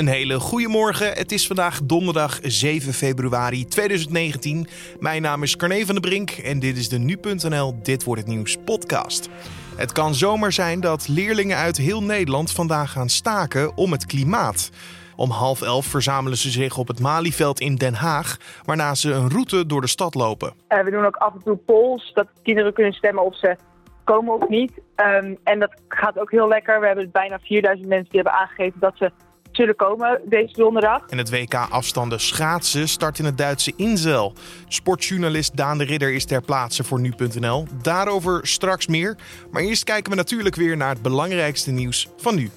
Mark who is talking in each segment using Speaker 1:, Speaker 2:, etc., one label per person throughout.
Speaker 1: Een hele goede morgen. Het is vandaag donderdag 7 februari 2019. Mijn naam is Carne van der Brink en dit is de Nu.nl Dit Wordt Het Nieuws podcast. Het kan zomaar zijn dat leerlingen uit heel Nederland vandaag gaan staken om het klimaat. Om half elf verzamelen ze zich op het Malieveld in Den Haag, waarna ze een route door de stad lopen.
Speaker 2: Uh, we doen ook af en toe polls, dat kinderen kunnen stemmen of ze komen of niet. Um, en dat gaat ook heel lekker. We hebben bijna 4000 mensen die hebben aangegeven dat ze zullen komen deze donderdag.
Speaker 1: En het WK afstanden schaatsen start in het Duitse Inzel. Sportjournalist Daan de Ridder is ter plaatse voor nu.nl. Daarover straks meer. Maar eerst kijken we natuurlijk weer naar het belangrijkste nieuws van nu.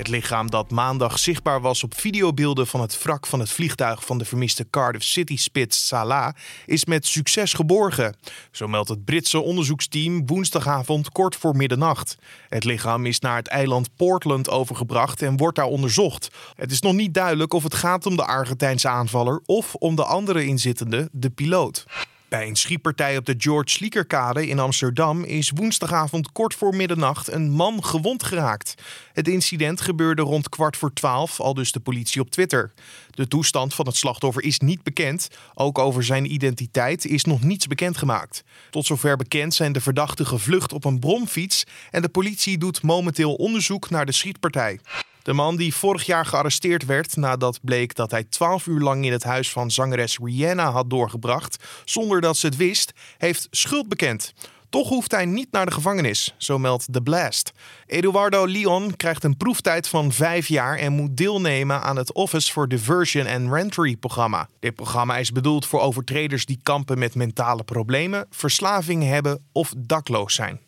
Speaker 1: Het lichaam dat maandag zichtbaar was op videobeelden van het wrak van het vliegtuig van de vermiste Cardiff City Spits Salah is met succes geborgen. Zo meldt het Britse onderzoeksteam woensdagavond kort voor middernacht. Het lichaam is naar het eiland Portland overgebracht en wordt daar onderzocht. Het is nog niet duidelijk of het gaat om de Argentijnse aanvaller of om de andere inzittende, de piloot. Bij een schietpartij op de George Sliekerkade in Amsterdam is woensdagavond kort voor middernacht een man gewond geraakt. Het incident gebeurde rond kwart voor twaalf, al dus de politie op Twitter. De toestand van het slachtoffer is niet bekend. Ook over zijn identiteit is nog niets bekendgemaakt. Tot zover bekend zijn de verdachten gevlucht op een bromfiets en de politie doet momenteel onderzoek naar de schietpartij. De man die vorig jaar gearresteerd werd nadat bleek dat hij 12 uur lang in het huis van zangeres Rihanna had doorgebracht zonder dat ze het wist, heeft schuld bekend. Toch hoeft hij niet naar de gevangenis, zo meldt The Blast. Eduardo Leon krijgt een proeftijd van vijf jaar en moet deelnemen aan het Office for Diversion and Rentry programma. Dit programma is bedoeld voor overtreders die kampen met mentale problemen, verslaving hebben of dakloos zijn.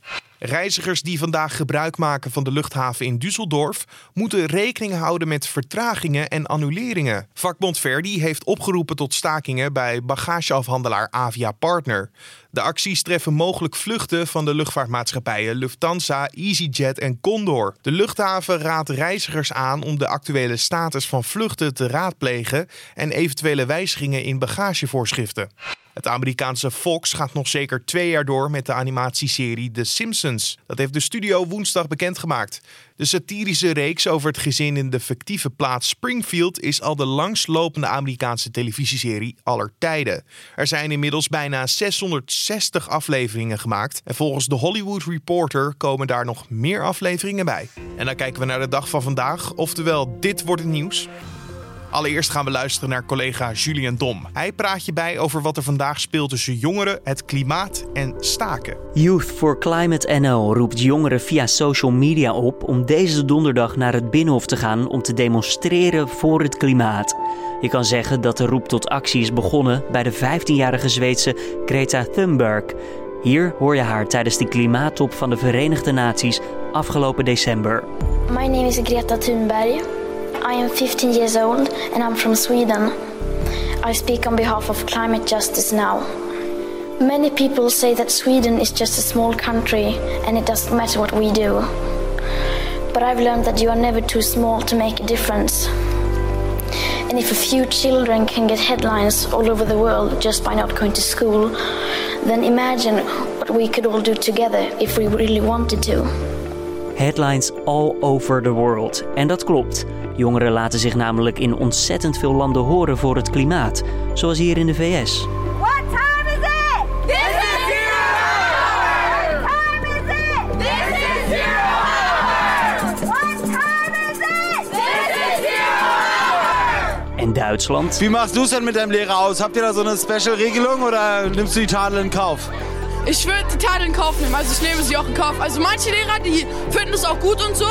Speaker 1: Reizigers die vandaag gebruik maken van de luchthaven in Düsseldorf moeten rekening houden met vertragingen en annuleringen. Vakbond Verdi heeft opgeroepen tot stakingen bij bagageafhandelaar Avia Partner. De acties treffen mogelijk vluchten van de luchtvaartmaatschappijen Lufthansa, EasyJet en Condor. De luchthaven raadt reizigers aan om de actuele status van vluchten te raadplegen en eventuele wijzigingen in bagagevoorschriften. Het Amerikaanse Fox gaat nog zeker twee jaar door met de animatieserie The Simpsons. Dat heeft de studio woensdag bekendgemaakt. De satirische reeks over het gezin in de fictieve plaats Springfield is al de langslopende Amerikaanse televisieserie aller tijden. Er zijn inmiddels bijna 660 afleveringen gemaakt en volgens de Hollywood Reporter komen daar nog meer afleveringen bij. En dan kijken we naar de dag van vandaag, oftewel dit wordt het nieuws. Allereerst gaan we luisteren naar collega Julian Dom. Hij praat je bij over wat er vandaag speelt tussen jongeren, het klimaat en staken.
Speaker 3: Youth for Climate NL roept jongeren via social media op om deze donderdag naar het Binnenhof te gaan om te demonstreren voor het klimaat. Je kan zeggen dat de roep tot actie is begonnen bij de 15-jarige Zweedse Greta Thunberg. Hier hoor je haar tijdens de klimaattop van de Verenigde Naties afgelopen december.
Speaker 4: My name is Greta Thunberg. I am 15 years old and I'm from Sweden. I speak on behalf of climate justice now. Many people say that Sweden is just a small country and it doesn't matter what we do. But I've learned that you are never too small to make a difference. And if a few children can get headlines all over the world just by not going to school, then imagine what we could all do together if we really wanted to.
Speaker 3: Headlines all over the world. En dat klopt. Jongeren laten zich namelijk in ontzettend veel landen horen voor het klimaat, zoals hier in de VS.
Speaker 5: What time is it? This is zero hour. What time is it? This is zero hour. What time is it? This is zero hour.
Speaker 3: En Duitsland?
Speaker 6: Wie machst du es denn mit deinem Lehrer aus? Habt ihr da so eine Special-Regelung oder nimmst du die Tadel in Kauf?
Speaker 7: Ich würde die Tadel in Kauf nehmen, also ich nehme sie auch in Kauf. Also manche Lehrer, die finden es auch gut und so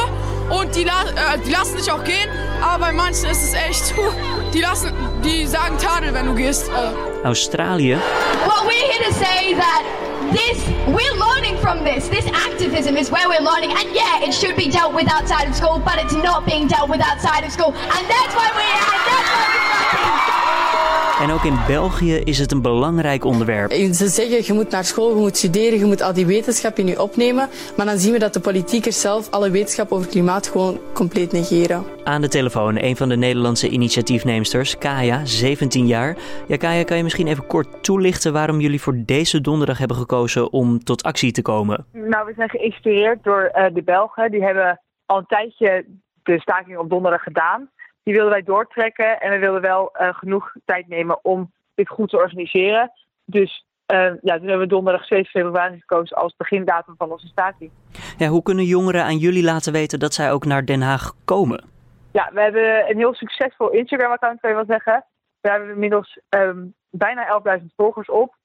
Speaker 7: und die, äh, die lassen dich auch gehen, aber bei manchen ist es echt, die lassen, die sagen Tadel, wenn du gehst. Äh.
Speaker 3: Australië?
Speaker 8: What we're here to say that this, we're learning from this. This activism is where we're learning, and yeah, it should be dealt with outside of school, but it's not being dealt with outside of school, and that's why we're here, and that's why we're.
Speaker 3: En ook in België is het een belangrijk onderwerp.
Speaker 9: Ze zeggen je moet naar school, je moet studeren, je moet al die wetenschap in je opnemen. Maar dan zien we dat de politiekers zelf alle wetenschap over klimaat gewoon compleet negeren.
Speaker 3: Aan de telefoon een van de Nederlandse initiatiefneemsters, Kaya, 17 jaar. Ja, Kaya, kan je misschien even kort toelichten waarom jullie voor deze donderdag hebben gekozen om tot actie te komen?
Speaker 2: Nou, we zijn geïnspireerd door uh, de Belgen. Die hebben al een tijdje de staking op donderdag gedaan. Die wilden wij doortrekken. En we wilden wel eh, genoeg tijd nemen om dit goed te organiseren. Dus eh, ja, toen hebben we donderdag 7 februari gekozen als begindatum van onze staking.
Speaker 3: Ja, hoe kunnen jongeren aan jullie laten weten dat zij ook naar Den Haag komen?
Speaker 2: Ja, we hebben een heel succesvol Instagram-account, kan je wel zeggen. Daar hebben we inmiddels ehm, bijna 11.000 volgers op.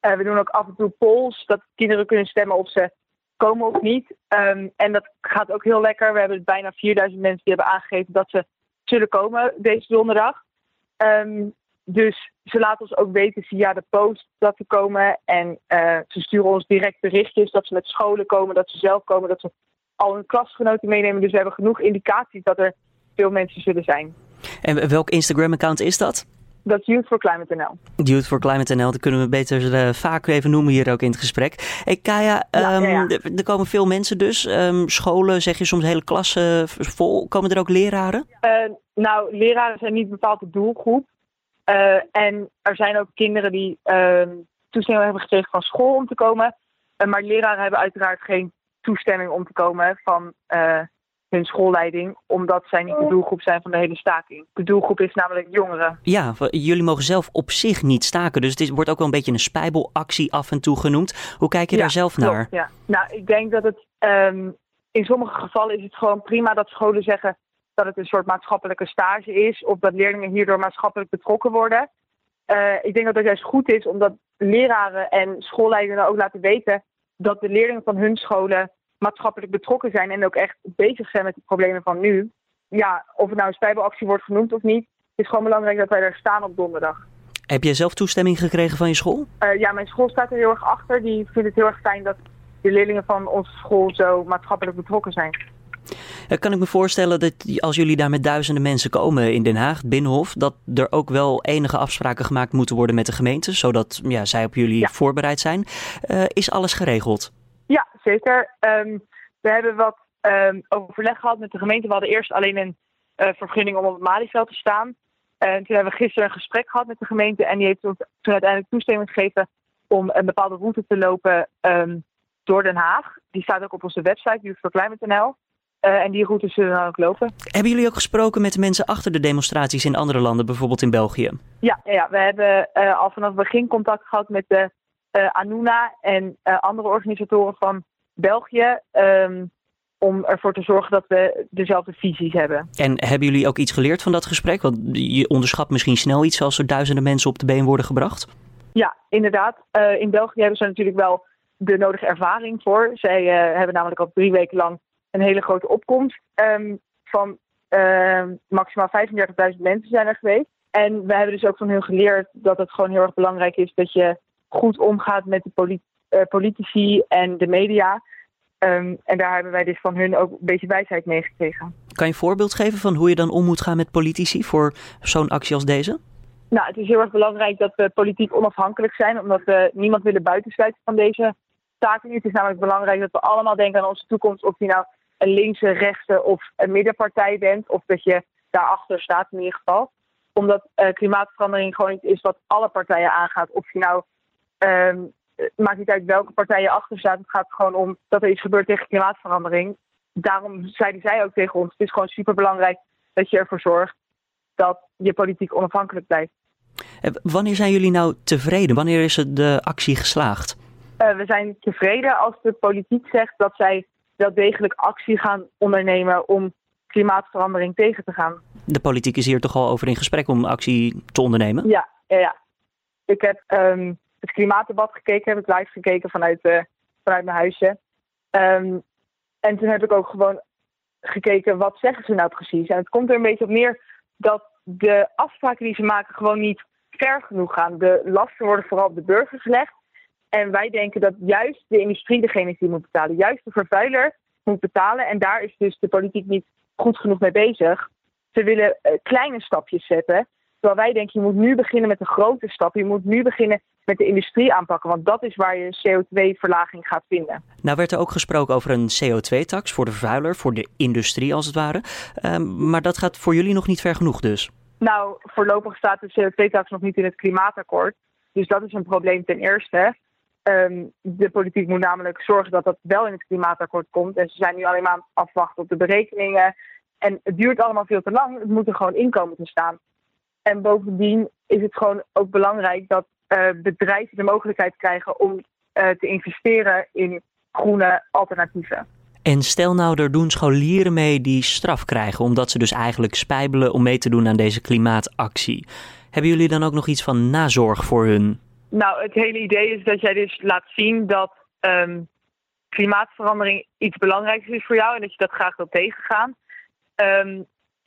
Speaker 2: Eh, we doen ook af en toe polls, dat kinderen kunnen stemmen of ze komen of niet. Ehm, en dat gaat ook heel lekker. We hebben bijna 4000 mensen die hebben aangegeven dat ze zullen komen deze donderdag. Ehm, dus ze laten ons ook weten via de post dat ze komen. En eh, ze sturen ons direct berichtjes dat ze met scholen komen, dat ze zelf komen, dat ze al hun klasgenoten meenemen. Dus we hebben genoeg indicaties dat er veel mensen zullen zijn.
Speaker 3: En welk Instagram-account is dat?
Speaker 2: Dat is Youth for Climate NL.
Speaker 3: Youth for Climate NL, dat kunnen we beter uh, vaak even noemen hier ook in het gesprek. Hey Kaya, um,
Speaker 2: ja, ja.
Speaker 3: er komen veel mensen dus. Um, scholen, zeg je soms hele klassen vol. Komen er ook leraren?
Speaker 2: Uh, nou, leraren zijn niet bepaald de doelgroep. Uh, en er zijn ook kinderen die uh, toestemming hebben gekregen van school om te komen. Maar leraren hebben uiteraard geen toestemming om te komen van hun schoolleiding, omdat zij niet de doelgroep zijn van de hele staking. De doelgroep is namelijk jongeren.
Speaker 3: Ja, jullie mogen zelf op zich niet staken, dus het is, wordt ook wel een beetje een spijbelactie af en toe genoemd. Hoe kijk je
Speaker 2: ja,
Speaker 3: daar zelf
Speaker 2: klopt,
Speaker 3: naar?
Speaker 2: Ja. Nou, ik denk dat het um, in sommige gevallen is het gewoon prima dat scholen zeggen dat het een soort maatschappelijke stage is, of dat leerlingen hierdoor maatschappelijk betrokken worden. Uh, ik denk dat dat juist goed is, omdat leraren en schoolleidingen ook laten weten dat de leerlingen van hun scholen maatschappelijk betrokken zijn en ook echt bezig zijn met de problemen van nu. Ja, of het nou een spijbelactie wordt genoemd of niet, het is gewoon belangrijk dat wij er staan op donderdag.
Speaker 3: Heb jij zelf toestemming gekregen van je school?
Speaker 2: Uh, ja, mijn school staat er heel erg achter. Die vindt het heel erg fijn dat de leerlingen van onze school zo maatschappelijk betrokken zijn.
Speaker 3: Uh, kan ik me voorstellen dat als jullie daar met duizenden mensen komen in Den Haag, Binnenhof, dat er ook wel enige afspraken gemaakt moeten worden met de gemeente, zodat ja, zij op jullie
Speaker 2: ja.
Speaker 3: voorbereid zijn. Uh, is alles geregeld?
Speaker 2: Ja, zeker. Um, we hebben wat um, overleg gehad met de gemeente. We hadden eerst alleen een uh, vergunning om op het Malieveld te staan. En toen hebben we gisteren een gesprek gehad met de gemeente. En die heeft ons toen uiteindelijk toestemming gegeven om een bepaalde route te lopen um, door Den Haag. Die staat ook op onze website, youthforclimate.nl. Uh, en die route zullen we dan ook lopen.
Speaker 3: Hebben jullie ook gesproken met de mensen achter de demonstraties in andere landen, bijvoorbeeld in België?
Speaker 2: Ja, ja we hebben uh, al vanaf het begin contact gehad met de Anuna en uh, andere organisatoren van België. Um, om ervoor te zorgen dat we dezelfde visies hebben.
Speaker 3: En hebben jullie ook iets geleerd van dat gesprek? Want je onderschat misschien snel iets als er duizenden mensen op de been worden gebracht.
Speaker 2: Ja, inderdaad. Uh, in België hebben ze natuurlijk wel de nodige ervaring voor. Zij hebben namelijk al drie weken lang een hele grote opkomst. Um, van maximaal 35.000 mensen zijn er geweest. En we hebben dus ook van hun geleerd dat het gewoon heel erg belangrijk is dat je goed omgaat met de polit uh, politici en de media. Um, en daar hebben wij dus van hun ook een beetje wijsheid meegekregen.
Speaker 3: Kan je een voorbeeld geven van hoe je dan om moet gaan met politici voor zo'n actie als deze?
Speaker 2: Nou, het is heel erg belangrijk dat we politiek onafhankelijk zijn, omdat we niemand willen buitensluiten van deze taken. Het is namelijk belangrijk dat we allemaal denken aan onze toekomst, of je nou een linkse, rechtse of een middenpartij bent, of dat je daarachter staat in ieder geval. Omdat uh, klimaatverandering gewoon iets is wat alle partijen aangaat. Of je nou Um, maakt niet uit welke partij je achter staat. Het gaat gewoon om dat er iets gebeurt tegen klimaatverandering. Daarom zeiden zij ook tegen ons: het is gewoon super belangrijk dat je ervoor zorgt dat je politiek onafhankelijk blijft.
Speaker 3: Wanneer zijn jullie nou tevreden? Wanneer is de actie geslaagd?
Speaker 2: Uh, we zijn tevreden als de politiek zegt dat zij wel degelijk actie gaan ondernemen om klimaatverandering tegen te gaan.
Speaker 3: De politiek is hier toch al over in gesprek om actie te ondernemen?
Speaker 2: Ja, ja, ja. Ik heb um, het klimaatdebat gekeken, heb ik live gekeken vanuit, uh, vanuit mijn huisje. Um, en toen heb ik ook gewoon gekeken, wat zeggen ze nou precies? En het komt er een beetje op neer dat de afspraken die ze maken gewoon niet ver genoeg gaan. De lasten worden vooral op de burger gelegd. En wij denken dat juist de industrie degene die moet betalen. Juist de vervuiler moet betalen. En daar is dus de politiek niet goed genoeg mee bezig. Ze willen uh, kleine stapjes zetten. Terwijl wij denken, je moet nu beginnen met de grote stappen. Je moet nu beginnen met de industrie aanpakken. Want dat is waar je CO2-verlaging gaat vinden.
Speaker 3: Nou werd er ook gesproken over een CO2-tax voor de vervuiler, voor de industrie als het ware. Um, maar dat gaat voor jullie nog niet ver genoeg dus?
Speaker 2: Nou, voorlopig staat de CO2-tax nog niet in het klimaatakkoord. Dus dat is een probleem ten eerste. Um, de politiek moet namelijk zorgen dat dat wel in het klimaatakkoord komt. En ze zijn nu alleen maar aan het afwachten op de berekeningen. En het duurt allemaal veel te lang. Het moet er gewoon inkomen te staan. En bovendien is het gewoon ook belangrijk dat eh, bedrijven de mogelijkheid krijgen om eh, te investeren in groene alternatieven.
Speaker 3: En stel nou, er doen scholieren mee die straf krijgen, omdat ze dus eigenlijk spijbelen om mee te doen aan deze klimaatactie. Hebben jullie dan ook nog iets van nazorg voor hun?
Speaker 2: Nou, het hele idee is dat jij dus laat zien dat ehm, klimaatverandering iets belangrijks is voor jou en dat je dat graag wilt tegengaan. Ehm,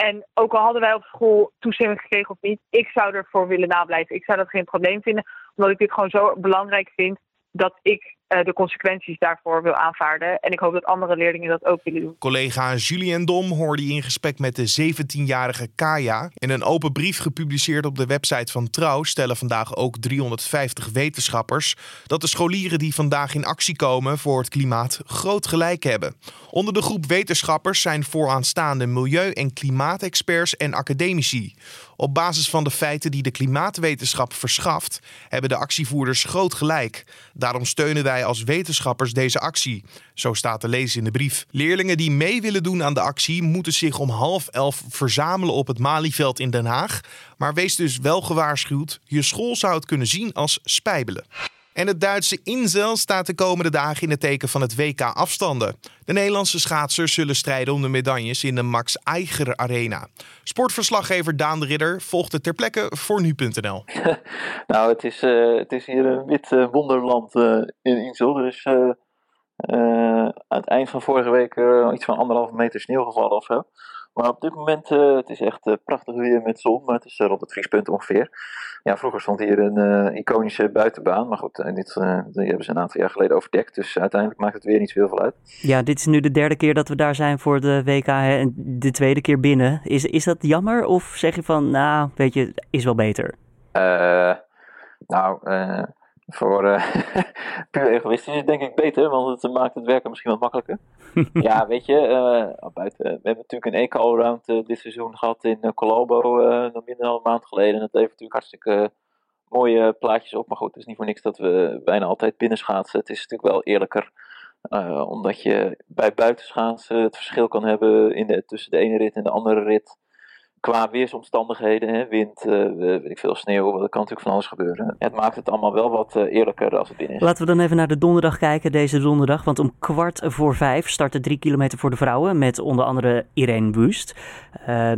Speaker 2: en ook al hadden wij op school toestemming gekregen of niet, ik zou ervoor willen nablijven. Ik zou dat geen probleem vinden, omdat ik dit gewoon zo belangrijk vind dat ik de consequenties daarvoor wil aanvaarden. En ik hoop dat andere leerlingen dat ook willen doen.
Speaker 1: Collega Julien Dom hoorde in gesprek met de 17-jarige Kaya. In een open brief gepubliceerd op de website van Trouw stellen vandaag ook 350 wetenschappers dat de scholieren die vandaag in actie komen voor het klimaat groot gelijk hebben. Onder de groep wetenschappers zijn vooraanstaande milieu- en klimaatexperts en academici. Op basis van de feiten die de klimaatwetenschap verschaft, hebben de actievoerders groot gelijk. Daarom steunen wij als wetenschappers deze actie. Zo staat te lezen in de brief. Leerlingen die mee willen doen aan de actie moeten zich om half elf verzamelen op het Malieveld in Den Haag. Maar wees dus wel gewaarschuwd, je school zou het kunnen zien als spijbelen. En het Duitse Inzel staat de komende dagen in het teken van het WK afstanden. De Nederlandse schaatsers zullen strijden om de medailles in de Max Eiger Arena. Sportverslaggever Daan de Ridder volgt het ter plekke voor nu.nl.
Speaker 10: nou, het is, uh, het is hier een wit uh, wonderland uh, in Insel. Er is aan het eind van vorige week iets van anderhalve meter sneeuw gevallen of zo. Maar op dit moment, uh, het is echt uh, prachtig weer met zon, maar het is uh, rond het vriespunt ongeveer. Ja, vroeger stond hier een iconische buitenbaan, maar goed, dit die hebben ze een aantal jaar geleden overdekt. Dus uiteindelijk maakt het weer niet zoveel uit.
Speaker 3: Ja, dit is nu de derde keer dat we daar zijn voor de WK hè, en de tweede keer binnen. Is, is dat jammer of zeg je van, nou, weet je, is wel beter?
Speaker 10: nou, voor uh, puur egoïstisch is het denk ik beter, want het maakt het werken misschien wat makkelijker. ja, weet je, uh, buiten, we hebben natuurlijk een eco-round uh, dit seizoen gehad in Colombo, nog minder dan een maand geleden. En dat heeft natuurlijk hartstikke mooie plaatjes op. Maar goed, het is niet voor niks dat we bijna altijd binnenschaatsen. Het is natuurlijk wel eerlijker, omdat je bij buitenschaatsen het verschil kan hebben in de, tussen de ene rit en de andere rit qua weersomstandigheden, hè, wind, uh, weet ik veel, sneeuw, er kan natuurlijk van alles gebeuren. Het maakt het allemaal wel wat uh, eerlijker als het binnen is.
Speaker 3: Laten we dan even naar de donderdag kijken, deze donderdag. Want om kwart voor vijf start de drie kilometer voor de vrouwen met onder andere Irene Wust. Uh,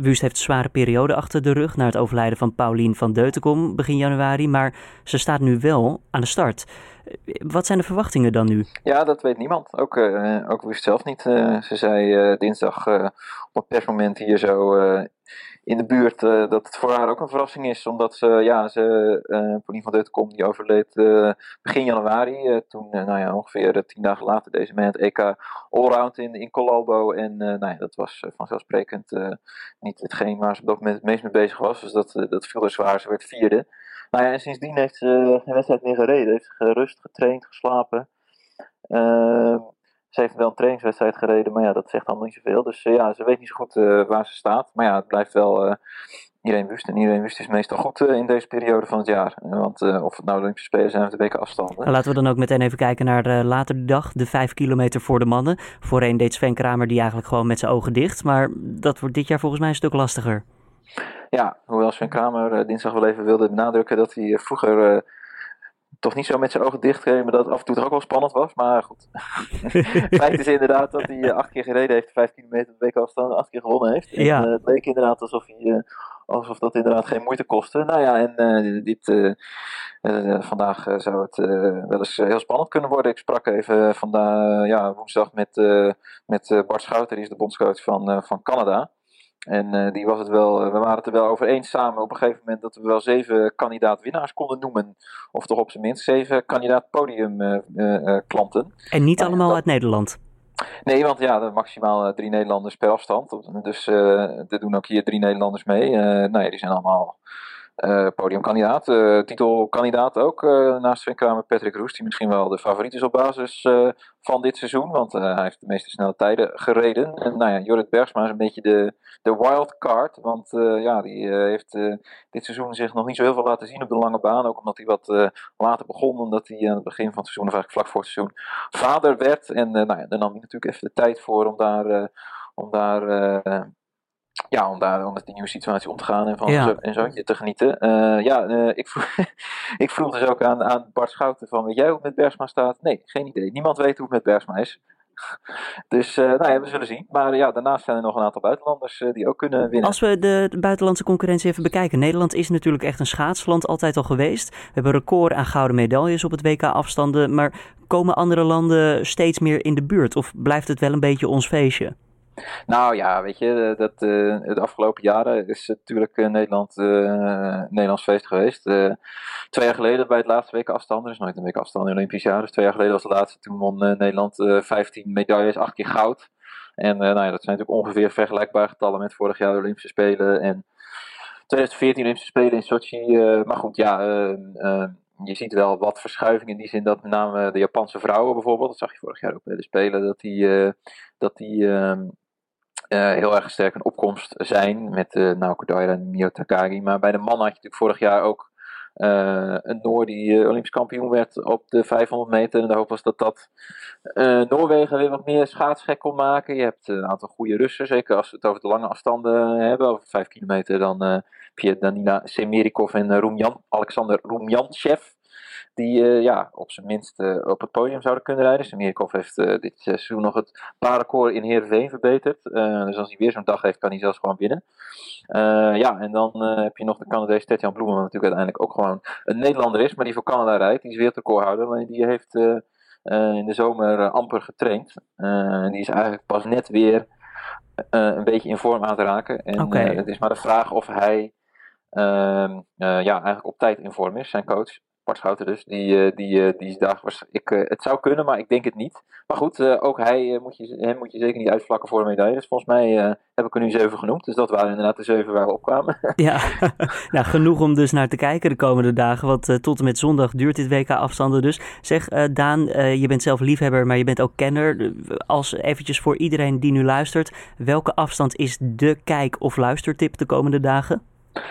Speaker 3: Wust heeft een zware periode achter de rug na het overlijden van Paulien van Deutenkom begin januari. Maar ze staat nu wel aan de start. Wat zijn de verwachtingen dan nu?
Speaker 10: Ja, dat weet niemand. Ook, uh, ook Wust zelf niet. Uh, ze zei uh, dinsdag op een persmoment hier zo in de buurt dat het voor haar ook een verrassing is. Omdat ze, ja, ze, Pauline van Deutenkom, die overleed begin januari. toen, nou ja, ongeveer tien dagen later deze maand EK Allround in, in Colombo. En nou ja, dat was vanzelfsprekend niet hetgeen waar ze op dat moment het meest mee bezig was. Dus dat, dat viel er zwaar. Ze werd vierde. Nou ja, en sindsdien heeft ze geen wedstrijd meer gereden. Heeft gerust, getraind, geslapen. Ze heeft wel een trainingswedstrijd gereden, maar ja, dat zegt allemaal niet zoveel. Dus uh, ja, ze weet niet zo goed uh, waar ze staat. Maar ja, het blijft wel uh, iedereen wust. En iedereen wust is meestal goed in deze periode van het jaar. Want of het nou de Olympische Spelen zijn of de weken afstanden.
Speaker 3: Laten we dan ook meteen even kijken naar later de dag. De vijf kilometer voor de mannen. Voorheen deed Sven Kramer die eigenlijk gewoon met zijn ogen dicht. Maar dat wordt dit jaar volgens mij een stuk lastiger.
Speaker 10: Ja, hoewel Sven Kramer dinsdag wel even wilde benadrukken dat hij vroeger toch niet zo met zijn ogen dicht maar dat het af en toe toch ook wel spannend was. Maar goed, feit is inderdaad dat hij acht keer gereden heeft, vijf kilometer de week afstand, acht keer gewonnen heeft. En,
Speaker 3: ja.
Speaker 10: het leek inderdaad alsof, hij, alsof dat inderdaad geen moeite kostte. Nou ja, en dit, vandaag zou het wel eens heel spannend kunnen worden. Ik sprak even vandaag, ja, woensdag met, met Bart Schouter, die is de bondscoach van, van Canada. En uh, die was het wel, uh, we waren het er wel over eens samen op een gegeven moment dat we wel zeven kandidaat winnaars konden noemen. Of toch op zijn minst zeven kandidaat podium uh, klanten.
Speaker 3: En niet allemaal dat... uit Nederland?
Speaker 10: Nee, want ja, maximaal drie Nederlanders per afstand. Dus er doen ook hier drie Nederlanders mee. nou ja, die zijn allemaal uh, podiumkandidaat, uh, titelkandidaat ook. Uh, naast Sven Kramer, Patrick Roest, die misschien wel de favoriet is op basis van dit seizoen. Want hij heeft de meeste snelle tijden gereden. En nou ja, Jorrit Bergsma is een beetje de, de wild card. Want ja, die heeft dit seizoen zich nog niet zo heel veel laten zien op de lange baan. Ook omdat hij wat later begon. Omdat hij aan het begin van het seizoen, of eigenlijk vlak voor het seizoen, vader werd. En nou ja, daar nam hij natuurlijk even de tijd voor om daar om daar, eh, ja, om daar om met die nieuwe situatie om te gaan en van
Speaker 3: Ja.
Speaker 10: zo, en te genieten. Eh, ja, eh, ik, vroeg, ik vroeg dus ook aan, aan Bart Schouten van, weet jij hoe het met Bergsma staat? Nee, geen idee. Niemand weet hoe het met Bergsma is. Dus eh, nou ja, we zullen zien. Maar ja, daarnaast zijn er nog een aantal buitenlanders die ook kunnen winnen.
Speaker 3: Als we de, buitenlandse concurrentie even bekijken. Nederland is natuurlijk echt een schaatsland, altijd al geweest. We hebben record aan gouden medailles op het WK afstanden. Maar komen andere landen steeds meer in de buurt? Of blijft het wel een beetje ons feestje?
Speaker 10: Nou ja, weet je, eh, dat, eh, de afgelopen jaren is natuurlijk eh, Nederland eh, Nederlands feest geweest. Eh, twee jaar geleden bij het laatste week afstand, er is nooit een week afstand in Olympisch jaar. Dus twee jaar geleden was het laatste, toen won eh, Nederland eh 15 medailles, 8 keer goud. En eh, nou ja, dat zijn natuurlijk ongeveer vergelijkbare getallen met vorig jaar de Olympische Spelen. En 2014 Olympische Spelen in Sochi. eh, maar goed, ja, eh, eh, je ziet wel wat verschuiving in die zin dat met name de Japanse vrouwen bijvoorbeeld, dat zag je vorig jaar ook bij de Spelen, dat die, eh, dat die ehm, eh, heel erg sterk in opkomst zijn met eh Naoko Daira en Mio Takagi. Maar bij de mannen had je natuurlijk vorig jaar ook eh, een Noor die Olympisch kampioen werd op de 500 meter. En de hoop was dat dat Noorwegen weer wat meer schaatsgek kon maken. Je hebt een aantal goede Russen, zeker als we het over de lange afstanden hebben. Over 5 kilometer dan heb je Danila Semerikov en Roemjan, Alexander Roemjantsev. Die eh, ja, op zijn minst eh, op het podium zouden kunnen rijden. Semerikov heeft eh, dit seizoen nog het paardenkoor in Heerenveen verbeterd. Dus als hij weer zo'n dag heeft, kan hij zelfs gewoon winnen. Ja, en dan heb je nog de Canadees Tetjan Bloemen, wat natuurlijk uiteindelijk ook gewoon een Nederlander is, maar die voor Canada rijdt. Die is wereldrecordhouder, alleen die heeft in de zomer amper getraind. En die is eigenlijk pas net weer een beetje in vorm aan te raken. En het is maar de vraag of hij ehm, eh, ja, eigenlijk op tijd in vorm is, zijn coach. Bart dus, die, eh, die, eh, die daar waarsch- ik, eh, Het zou kunnen, maar ik denk het niet. Maar goed, ook hij, moet je, hem moet je zeker niet uitvlakken voor een medaille. Dus volgens mij heb ik er nu zeven genoemd. Dus dat waren inderdaad de zeven waar we opkwamen.
Speaker 3: Ja, nou, genoeg om dus naar te kijken de komende dagen. Want tot en met zondag duurt dit WK afstanden dus. Zeg Daan, je bent zelf liefhebber, maar je bent ook kenner. Als eventjes voor iedereen die nu luistert. Welke afstand is de kijk- of luistertip de komende dagen?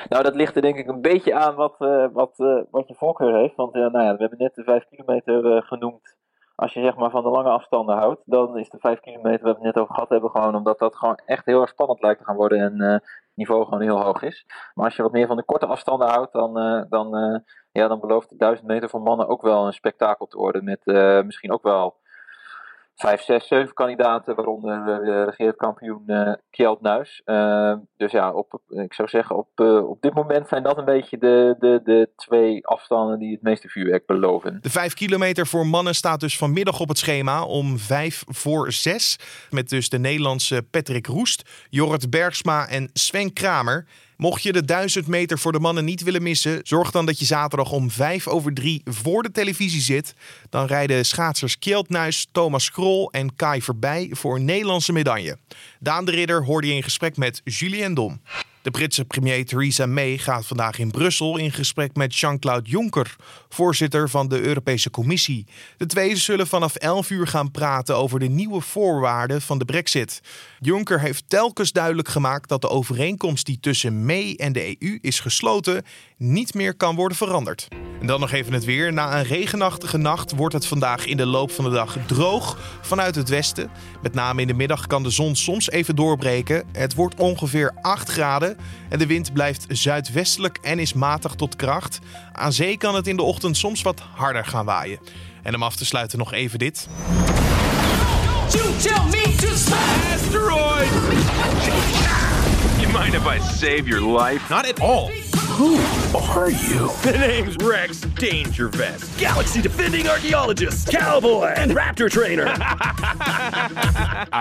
Speaker 10: Nou, dat ligt er denk ik een beetje aan wat, eh, wat, eh, wat je voorkeur heeft. Want eh, nou ja, we hebben net de 5 kilometer genoemd. Als je zeg maar van de lange afstanden houdt, dan is de 5 kilometer waar we het net over gehad hebben, gewoon omdat dat gewoon echt heel erg spannend lijkt te gaan worden en het niveau gewoon heel hoog is. Maar als je wat meer van de korte afstanden houdt, dan, dan, ja, dan belooft de 1000 meter voor mannen ook wel een spektakel te worden. Met misschien ook wel 5, 6, 7 kandidaten, waaronder de regeerkampioen eh Kjeld Nuis. Eh, dus ja, op, ik zou zeggen, op, eh, op dit moment zijn dat een beetje de, de, de twee afstanden die het meeste vuurwerk beloven.
Speaker 1: De 5 kilometer voor mannen staat dus vanmiddag op het schema om 5 voor 6. Met dus de Nederlandse Patrick Roest, Jorrit Bergsma en Sven Kramer. Mocht je de 1000 meter voor de mannen niet willen missen, zorg dan dat je zaterdag om 5 over 3 voor de televisie zit. Dan rijden schaatsers Kjeld Thomas Schrol en Kai Verbij voor een Nederlandse medaille. Daan de Ridder hoorde je in gesprek met Julien Dom. De Britse premier Theresa May gaat vandaag in Brussel in gesprek met Jean-Claude Juncker, voorzitter van de Europese Commissie. De twee zullen vanaf 11 uur gaan praten over de nieuwe voorwaarden van de Brexit. Juncker heeft telkens duidelijk gemaakt dat de overeenkomst die tussen May en de EU is gesloten niet meer kan worden veranderd. En dan nog even het weer. Na een regenachtige nacht wordt het vandaag in de loop van de dag droog vanuit het westen. Met name in de middag kan de zon soms even doorbreken. Het wordt ongeveer 8 graden en de wind blijft zuidwestelijk en is matig tot kracht. Aan zee kan het in de ochtend soms wat harder gaan waaien. En om af te sluiten nog even dit.
Speaker 11: You tell me to smash asteroid.
Speaker 12: You mind if I save your life?
Speaker 11: Not at all. Who are you? The name's Rex Dangervest, galaxy defending archaeologist, cowboy, and raptor trainer.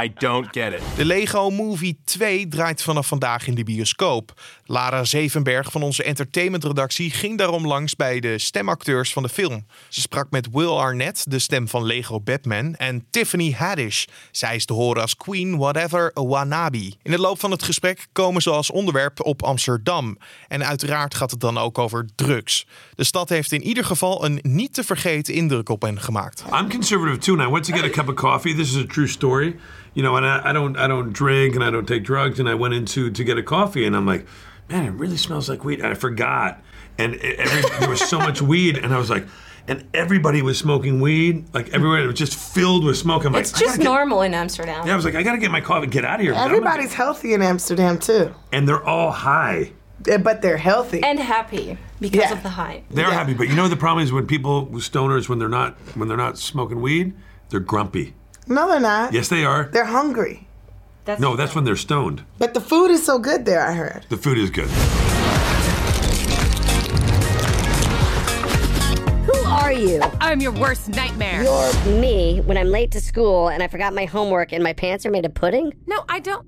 Speaker 12: I don't get it.
Speaker 1: De Lego Movie 2 draait vanaf vandaag in de bioscoop. Lara Zevenberg van onze entertainmentredactie ging daarom langs bij de stemacteurs van de film. Ze sprak met Will Arnett, de stem van Lego Batman, en Tiffany Haddish. Zij is te horen als Queen Whatever Wannabe. In de loop van het gesprek komen ze als onderwerp op Amsterdam. En uiteraard gaat het dan ook over drugs. De stad heeft in ieder geval een niet te vergeten indruk op hen gemaakt.
Speaker 13: I'm conservative too, and I went to get a cup of coffee. This is a true story, you know. And I, I don't, I don't drink, and I don't take drugs. And I went into to get a coffee, and I'm like, man, it really smells like weed. And I forgot, and every, there was so much weed, and I was like, and everybody was smoking weed, like everywhere. It was just filled with smoke. I'm like,
Speaker 14: It's
Speaker 13: I gotta
Speaker 14: just
Speaker 13: get-
Speaker 14: normal in Amsterdam.
Speaker 13: Yeah, I was like, I gotta get my coffee, and get out of here. I'm
Speaker 15: Everybody's healthy in Amsterdam too,
Speaker 13: and they're all high.
Speaker 15: Eh, but they're healthy.
Speaker 14: And happy because
Speaker 15: Yeah.
Speaker 14: of the high.
Speaker 13: They're happy, but you know the problem is when people, stoners, when they're not, when they're not smoking weed, they're grumpy.
Speaker 15: No, they're not.
Speaker 13: Yes, they are.
Speaker 15: They're hungry.
Speaker 14: That's
Speaker 13: no, that's when they're stoned.
Speaker 15: But the food is so good there, I heard.
Speaker 13: The food is good.
Speaker 16: Who are you?
Speaker 17: I'm your worst nightmare.
Speaker 16: You're me when I'm late to school and I forgot my homework and my pants are made of pudding?
Speaker 17: No, I don't.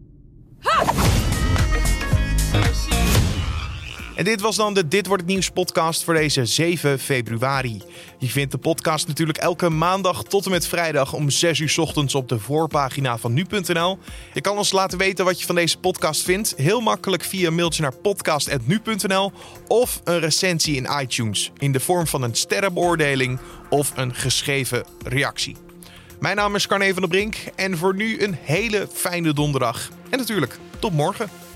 Speaker 1: En dit was dan de Dit Wordt Het Nieuws podcast voor deze 7 februari. Je vindt de podcast natuurlijk elke maandag tot en met vrijdag om 6 uur ochtends op de voorpagina van nu.nl. Je kan ons laten weten wat je van deze podcast vindt. Heel makkelijk via mailtje naar podcast.nu.nl of een recensie in iTunes in de vorm van een sterrenbeoordeling of een geschreven reactie. Mijn naam is Carne van der Brink en voor nu een hele fijne donderdag. En natuurlijk, tot morgen.